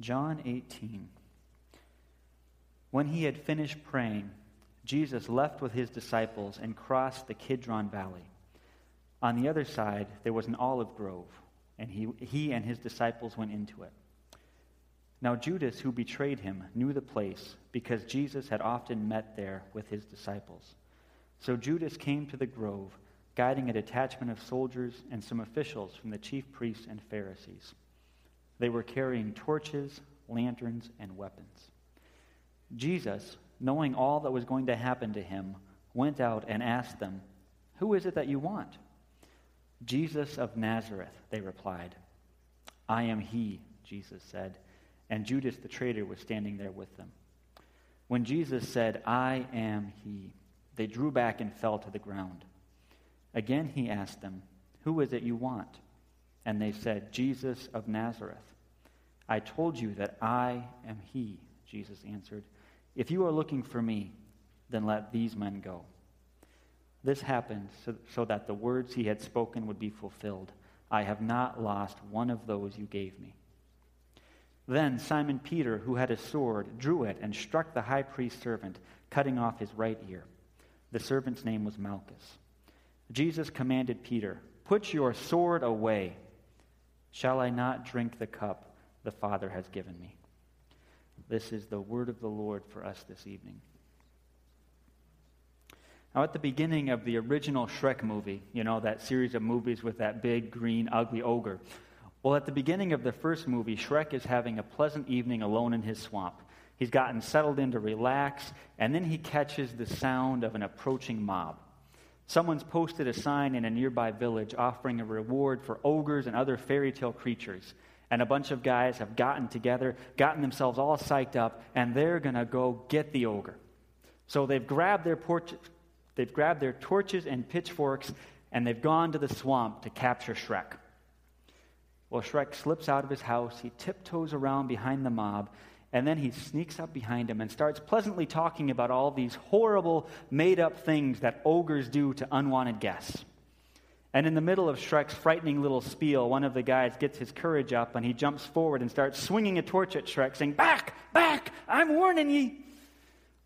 John 18. When he had finished praying, Jesus left with his disciples and crossed the Kidron Valley. On the other side, there was an olive grove, and he, he and his disciples went into it. Now, Judas, who betrayed him, knew the place because Jesus had often met there with his disciples. So Judas came to the grove, guiding a detachment of soldiers and some officials from the chief priests and Pharisees. They were carrying torches, lanterns, and weapons. Jesus, knowing all that was going to happen to him, went out and asked them, Who is it that you want? Jesus of Nazareth, they replied. I am he, Jesus said, and Judas the traitor was standing there with them. When Jesus said, I am he, they drew back and fell to the ground. Again he asked them, Who is it you want? And they said, Jesus of Nazareth. I told you that I am he, Jesus answered. If you are looking for me, then let these men go. This happened so, so, that the words he had spoken would be fulfilled. I have not lost one of those you gave me. Then Simon Peter, who had a sword, drew it and struck the high priest's servant, cutting off his right ear. The servant's name was Malchus. Jesus commanded Peter, Put your sword away. Shall I not drink the cup the Father has given me? This is the word of the Lord for us this evening. Now, at the beginning of the original Shrek movie, you know, that series of movies with that big, green, ugly ogre, well, at the beginning of the first movie, Shrek is having a pleasant evening alone in his swamp. He's gotten settled in to relax, and then he catches the sound of an approaching mob. Someone's posted a sign in a nearby village offering a reward for ogres and other fairy tale creatures. And a bunch of guys have gotten together, gotten themselves all psyched up, and they're going to go get the ogre. So they've grabbed their porch- they've grabbed their torches and pitchforks, and they've gone to the swamp to capture Shrek. Well, Shrek slips out of his house, he tiptoes around behind the mob, and then he sneaks up behind him and starts pleasantly talking about all these horrible, made up things that ogres do to unwanted guests. And in the middle of Shrek's frightening little spiel, one of the guys gets his courage up and he jumps forward and starts swinging a torch at Shrek, saying, Back, back, I'm warning ye.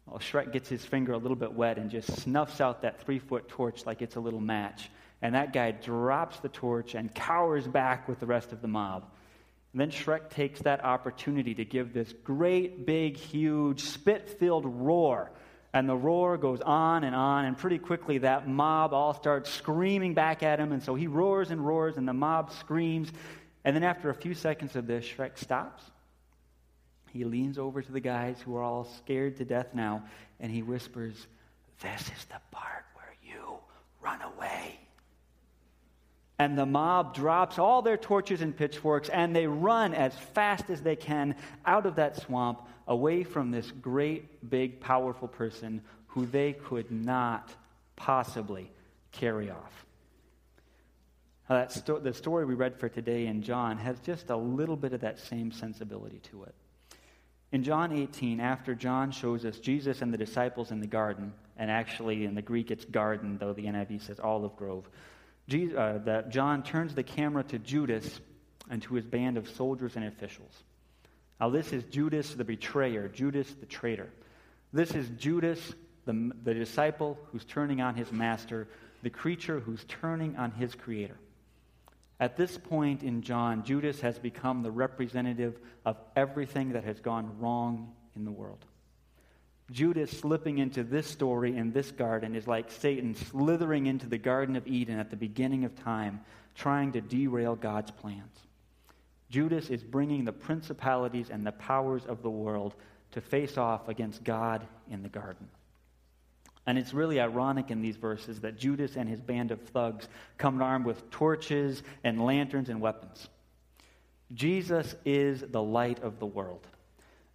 Well, Shrek gets his finger a little bit wet and just snuffs out that three foot torch like it's a little match. And that guy drops the torch and cowers back with the rest of the mob. And then Shrek takes that opportunity to give this great, big, huge, spit filled roar. And the roar goes on and on, and pretty quickly that mob all starts screaming back at him. And so he roars and roars, and the mob screams. And then after a few seconds of this, Shrek stops. He leans over to the guys who are all scared to death now, and he whispers, This is the part where you run away. And the mob drops all their torches and pitchforks and they run as fast as they can out of that swamp away from this great, big, powerful person who they could not possibly carry off. Now that sto- the story we read for today in John has just a little bit of that same sensibility to it. In John 18, after John shows us Jesus and the disciples in the garden, and actually in the Greek it's garden, though the NIV says olive grove Jesus, uh, that John turns the camera to Judas and to his band of soldiers and officials. Now, this is Judas the betrayer, Judas the traitor. This is Judas, the, the disciple who's turning on his master, the creature who's turning on his creator. At this point in John, Judas has become the representative of everything that has gone wrong in the world. Judas slipping into this story in this garden is like Satan slithering into the Garden of Eden at the beginning of time, trying to derail God's plans. Judas is bringing the principalities and the powers of the world to face off against God in the garden. And it's really ironic in these verses that Judas and his band of thugs come armed with torches and lanterns and weapons. Jesus is the light of the world.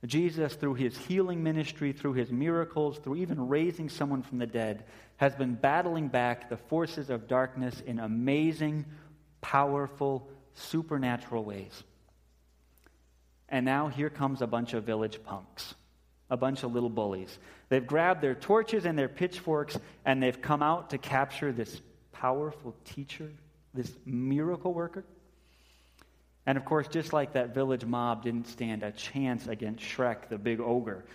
Jesus, through his healing ministry, through his miracles, through even raising someone from the dead, has been battling back the forces of darkness in amazing, powerful, supernatural ways. And now here comes a bunch of village punks, a bunch of little bullies. They've grabbed their torches and their pitchforks, and they've come out to capture this powerful teacher, this miracle worker. And of course, just like that village mob didn't stand a chance against Shrek, the big ogre,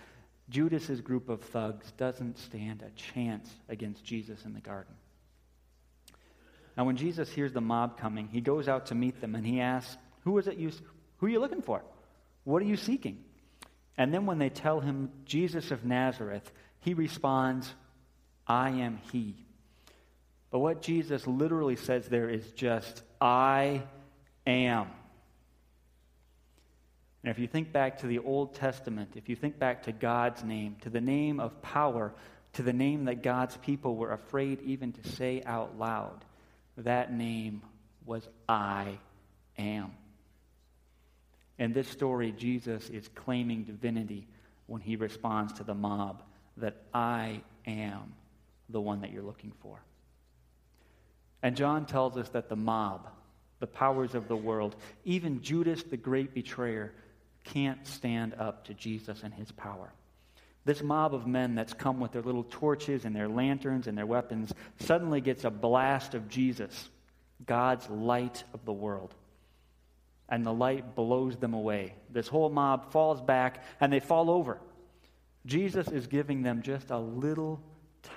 Judas's group of thugs doesn't stand a chance against Jesus in the garden. Now, when Jesus hears the mob coming, he goes out to meet them and he asks, Who is it you, who are you looking for? What are you seeking? And then when they tell him, Jesus of Nazareth, he responds, I am he. But what Jesus literally says there is just, I am. And if you think back to the Old Testament, if you think back to God's name, to the name of power, to the name that God's people were afraid even to say out loud, that name was I am. In this story, Jesus is claiming divinity when he responds to the mob that I am the one that you're looking for. And John tells us that the mob, the powers of the world, even Judas, the great betrayer, can't stand up to Jesus and his power. This mob of men that's come with their little torches and their lanterns and their weapons suddenly gets a blast of Jesus, God's light of the world. And the light blows them away. This whole mob falls back and they fall over. Jesus is giving them just a little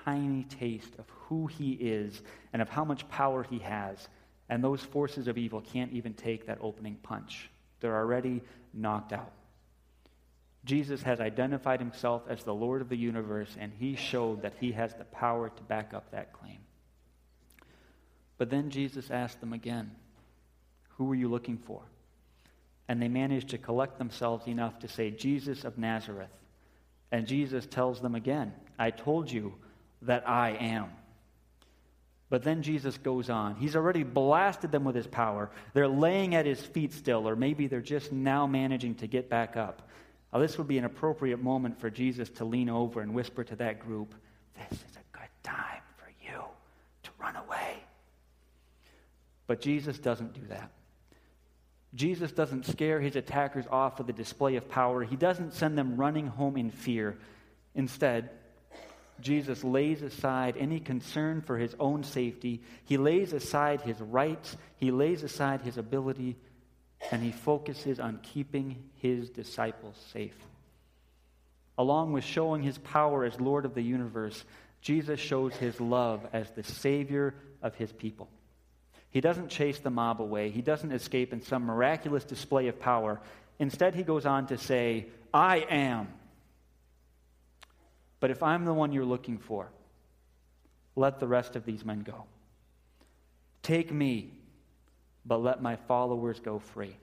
tiny taste of who he is and of how much power he has. And those forces of evil can't even take that opening punch. They're already knocked out. Jesus has identified himself as the Lord of the universe, and he showed that he has the power to back up that claim. But then Jesus asked them again, Who are you looking for? And they managed to collect themselves enough to say, Jesus of Nazareth. And Jesus tells them again, I told you that I am. But then Jesus goes on. He's already blasted them with his power. They're laying at his feet still, or maybe they're just now managing to get back up. Now, this would be an appropriate moment for Jesus to lean over and whisper to that group, This is a good time for you to run away. But Jesus doesn't do that. Jesus doesn't scare his attackers off with a display of power. He doesn't send them running home in fear. Instead, Jesus lays aside any concern for his own safety. He lays aside his rights. He lays aside his ability. And he focuses on keeping his disciples safe. Along with showing his power as Lord of the universe, Jesus shows his love as the Savior of his people. He doesn't chase the mob away, he doesn't escape in some miraculous display of power. Instead, he goes on to say, I am but if I'm the one you're looking for, let the rest of these men go. Take me, but let my followers go free.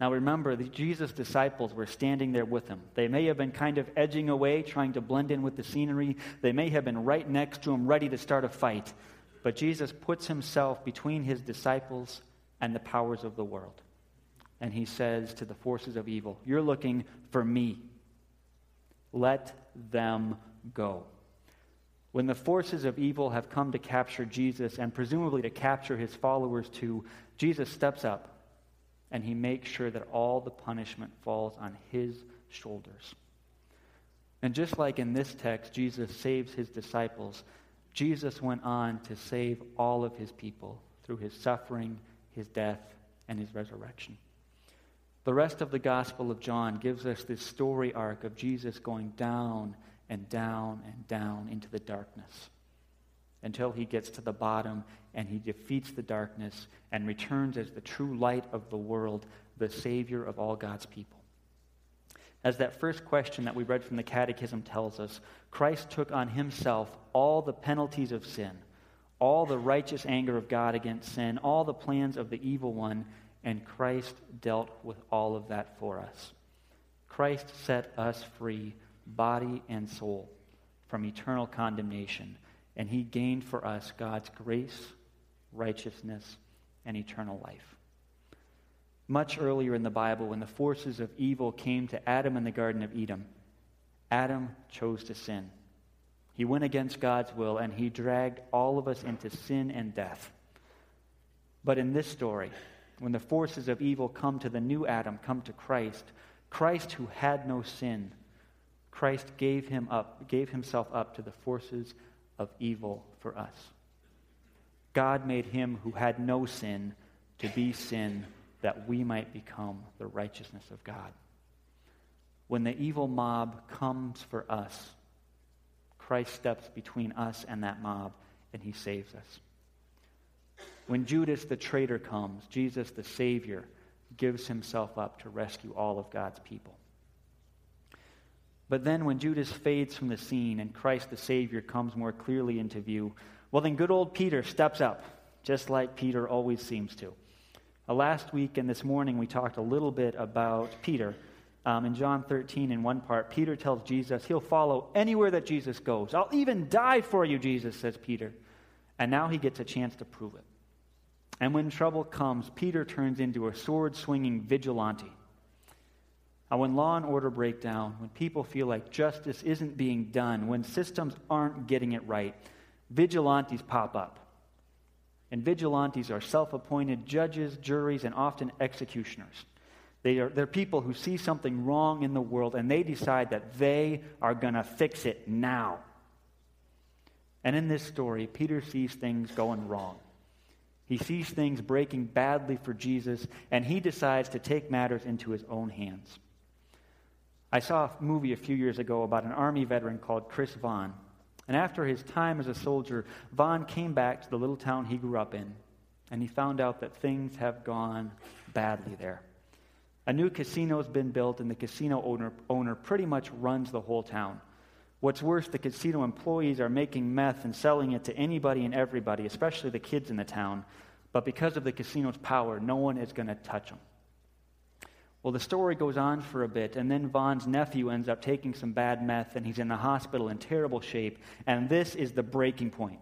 Now remember, the Jesus' disciples were standing there with him. They may have been kind of edging away, trying to blend in with the scenery. They may have been right next to him, ready to start a fight. But Jesus puts himself between his disciples and the powers of the world. And he says to the forces of evil, You're looking for me. Let them go. When the forces of evil have come to capture Jesus and presumably to capture his followers too, Jesus steps up and he makes sure that all the punishment falls on his shoulders. And just like in this text, Jesus saves his disciples, Jesus went on to save all of his people through his suffering, his death, and his resurrection. The rest of the Gospel of John gives us this story arc of Jesus going down and down and down into the darkness until he gets to the bottom and he defeats the darkness and returns as the true light of the world, the Savior of all God's people. As that first question that we read from the Catechism tells us, Christ took on himself all the penalties of sin, all the righteous anger of God against sin, all the plans of the evil one, and Christ dealt with all of that for us. Christ set us free, body and soul, from eternal condemnation, and he gained for us God's grace, righteousness, and eternal life. Much earlier in the Bible, when the forces of evil came to Adam in the Garden of Eden, Adam chose to sin. He went against God's will and he dragged all of us into sin and death. But in this story, when the forces of evil come to the new Adam, come to Christ, Christ who had no sin, Christ gave him up, gave himself up to the forces of evil for us. God made him who had no sin to be sin that we might become the righteousness of God. When the evil mob comes for us, Christ steps between us and that mob, and he saves us. When Judas the traitor comes, Jesus the Savior gives himself up to rescue all of God's people. But then, when Judas fades from the scene and Christ the Savior comes more clearly into view, well, then good old Peter steps up, just like Peter always seems to. Uh, last week and this morning, we talked a little bit about Peter. Um, in John 13, in one part, Peter tells Jesus he'll follow anywhere that Jesus goes. I'll even die for you, Jesus says Peter. And now he gets a chance to prove it. And when trouble comes, Peter turns into a sword swinging vigilante. And when law and order break down, when people feel like justice isn't being done, when systems aren't getting it right, vigilantes pop up. And vigilantes are self appointed judges, juries, and often executioners. They are, they're people who see something wrong in the world and they decide that they are going to fix it now. And in this story, Peter sees things going wrong. He sees things breaking badly for Jesus, and he decides to take matters into his own hands. I saw a movie a few years ago about an Army veteran called Chris Vaughn. And after his time as a soldier, Vaughn came back to the little town he grew up in, and he found out that things have gone badly there. A new casino has been built, and the casino owner, owner pretty much runs the whole town. What's worse, the casino employees are making meth and selling it to anybody and everybody, especially the kids in the town. But because of the casino's power, no one is going to touch them. Well, the story goes on for a bit, and then Vaughn's nephew ends up taking some bad meth, and he's in the hospital in terrible shape. And this is the breaking point.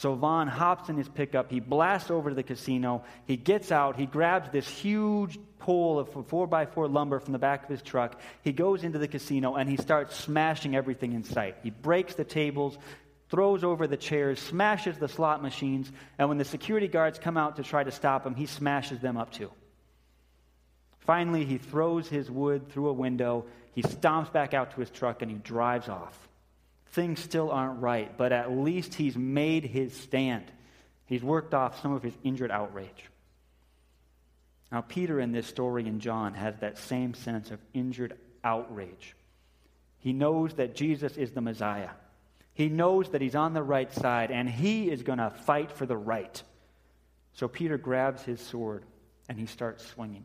So Vaughn hops in his pickup, he blasts over to the casino, he gets out, he grabs this huge pole of 4x4 lumber from the back of his truck, he goes into the casino, and he starts smashing everything in sight. He breaks the tables, throws over the chairs, smashes the slot machines, and when the security guards come out to try to stop him, he smashes them up too. Finally, he throws his wood through a window, he stomps back out to his truck, and he drives off. Things still aren't right, but at least he's made his stand. He's worked off some of his injured outrage. Now, Peter in this story in John has that same sense of injured outrage. He knows that Jesus is the Messiah. He knows that he's on the right side, and he is going to fight for the right. So Peter grabs his sword and he starts swinging.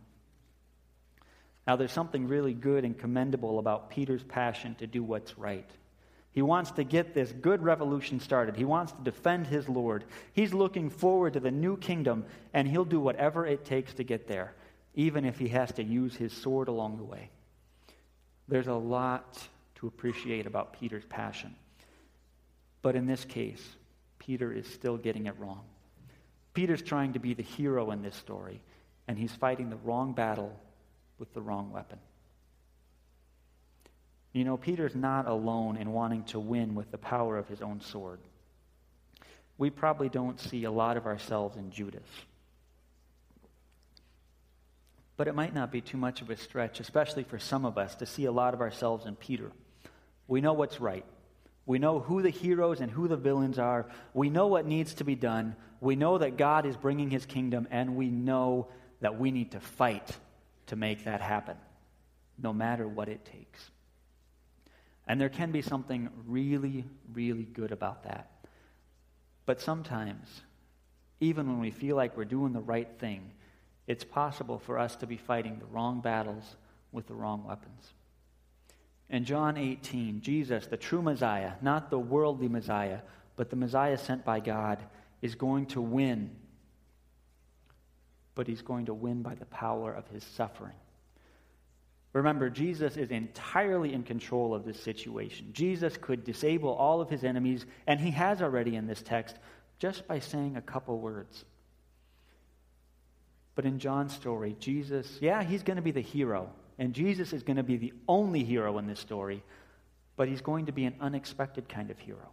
Now, there's something really good and commendable about Peter's passion to do what's right. He wants to get this good revolution started. He wants to defend his Lord. He's looking forward to the new kingdom, and he'll do whatever it takes to get there, even if he has to use his sword along the way. There's a lot to appreciate about Peter's passion. But in this case, Peter is still getting it wrong. Peter's trying to be the hero in this story, and he's fighting the wrong battle with the wrong weapon. You know, Peter's not alone in wanting to win with the power of his own sword. We probably don't see a lot of ourselves in Judas. But it might not be too much of a stretch, especially for some of us, to see a lot of ourselves in Peter. We know what's right. We know who the heroes and who the villains are. We know what needs to be done. We know that God is bringing his kingdom, and we know that we need to fight to make that happen, no matter what it takes. And there can be something really, really good about that. But sometimes, even when we feel like we're doing the right thing, it's possible for us to be fighting the wrong battles with the wrong weapons. In John 18, Jesus, the true Messiah, not the worldly Messiah, but the Messiah sent by God, is going to win but he's going to win by the power of his suffering. Remember, Jesus is entirely in control of this situation. Jesus could disable all of his enemies, and he has already in this text, just by saying a couple words. But in John's story, Jesus, yeah, he's going to be the hero, and Jesus is going to be the only hero in this story, but he's going to be an unexpected kind of hero.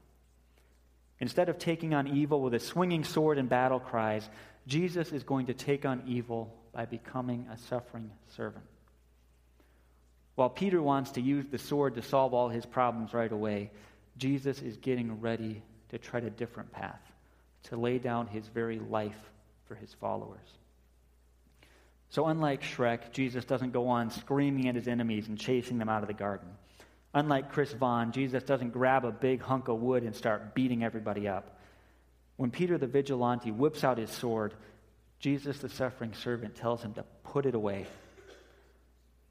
Instead of taking on evil with a swinging sword and battle cries, Jesus is going to take on evil by becoming a suffering servant. While Peter wants to use the sword to solve all his problems right away, Jesus is getting ready to tread a different path, to lay down his very life for his followers. So, unlike Shrek, Jesus doesn't go on screaming at his enemies and chasing them out of the garden. Unlike Chris Vaughn, Jesus doesn't grab a big hunk of wood and start beating everybody up. When Peter the vigilante whips out his sword, Jesus the suffering servant tells him to put it away.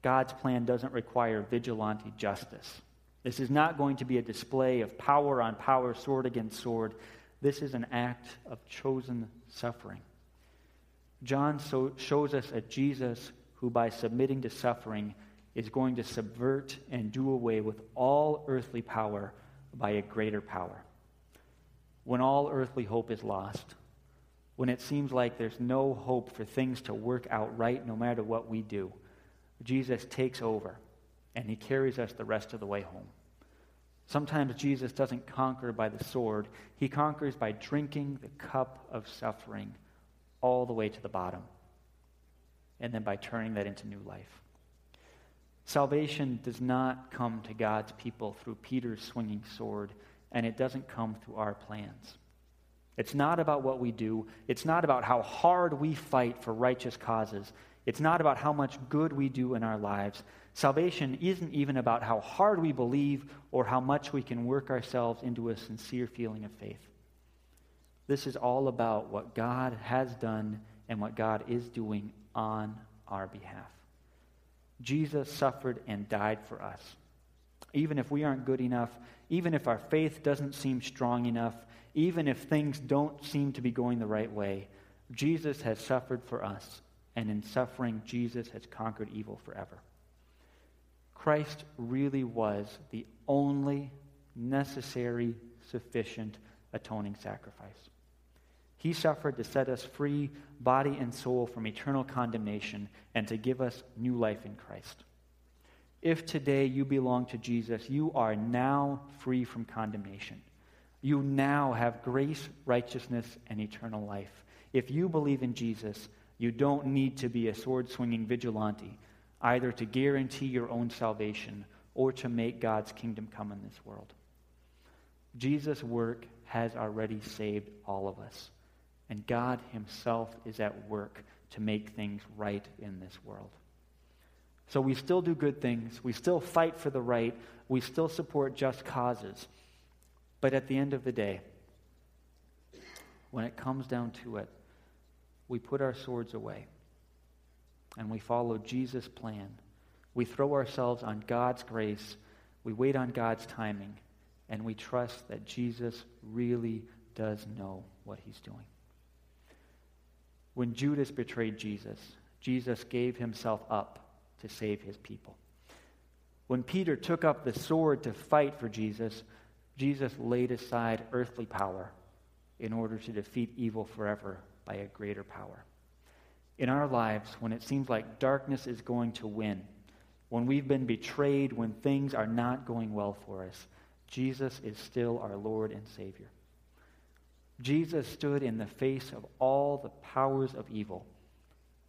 God's plan doesn't require vigilante justice. This is not going to be a display of power on power, sword against sword. This is an act of chosen suffering. John so shows us a Jesus who, by submitting to suffering, is going to subvert and do away with all earthly power by a greater power. When all earthly hope is lost, when it seems like there's no hope for things to work out right no matter what we do, Jesus takes over and he carries us the rest of the way home. Sometimes Jesus doesn't conquer by the sword, he conquers by drinking the cup of suffering all the way to the bottom, and then by turning that into new life. Salvation does not come to God's people through Peter's swinging sword, and it doesn't come through our plans. It's not about what we do. It's not about how hard we fight for righteous causes. It's not about how much good we do in our lives. Salvation isn't even about how hard we believe or how much we can work ourselves into a sincere feeling of faith. This is all about what God has done and what God is doing on our behalf. Jesus suffered and died for us. Even if we aren't good enough, even if our faith doesn't seem strong enough, even if things don't seem to be going the right way, Jesus has suffered for us and in suffering, Jesus has conquered evil forever. Christ really was the only necessary, sufficient atoning sacrifice. He suffered to set us free, body and soul, from eternal condemnation and to give us new life in Christ. If today you belong to Jesus, you are now free from condemnation. You now have grace, righteousness, and eternal life. If you believe in Jesus, you don't need to be a sword swinging vigilante, either to guarantee your own salvation or to make God's kingdom come in this world. Jesus' work has already saved all of us, and God Himself is at work to make things right in this world. So we still do good things, we still fight for the right, we still support just causes. But at the end of the day, when it comes down to it, we put our swords away and we follow Jesus' plan. We throw ourselves on God's grace. We wait on God's timing. And we trust that Jesus really does know what he's doing. When Judas betrayed Jesus, Jesus gave himself up to save his people. When Peter took up the sword to fight for Jesus, Jesus laid aside earthly power in order to defeat evil forever by a greater power. In our lives, when it seems like darkness is going to win, when we've been betrayed, when things are not going well for us, Jesus is still our Lord and Savior. Jesus stood in the face of all the powers of evil,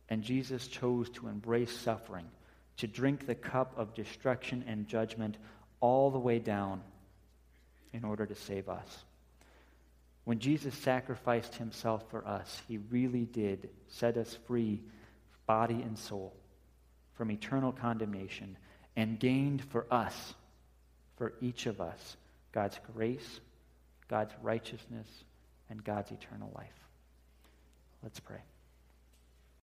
and Jesus chose to embrace suffering, to drink the cup of destruction and judgment all the way down in order to save us. When Jesus sacrificed himself for us, he really did set us free, body and soul, from eternal condemnation and gained for us, for each of us, God's grace, God's righteousness, and God's eternal life. Let's pray.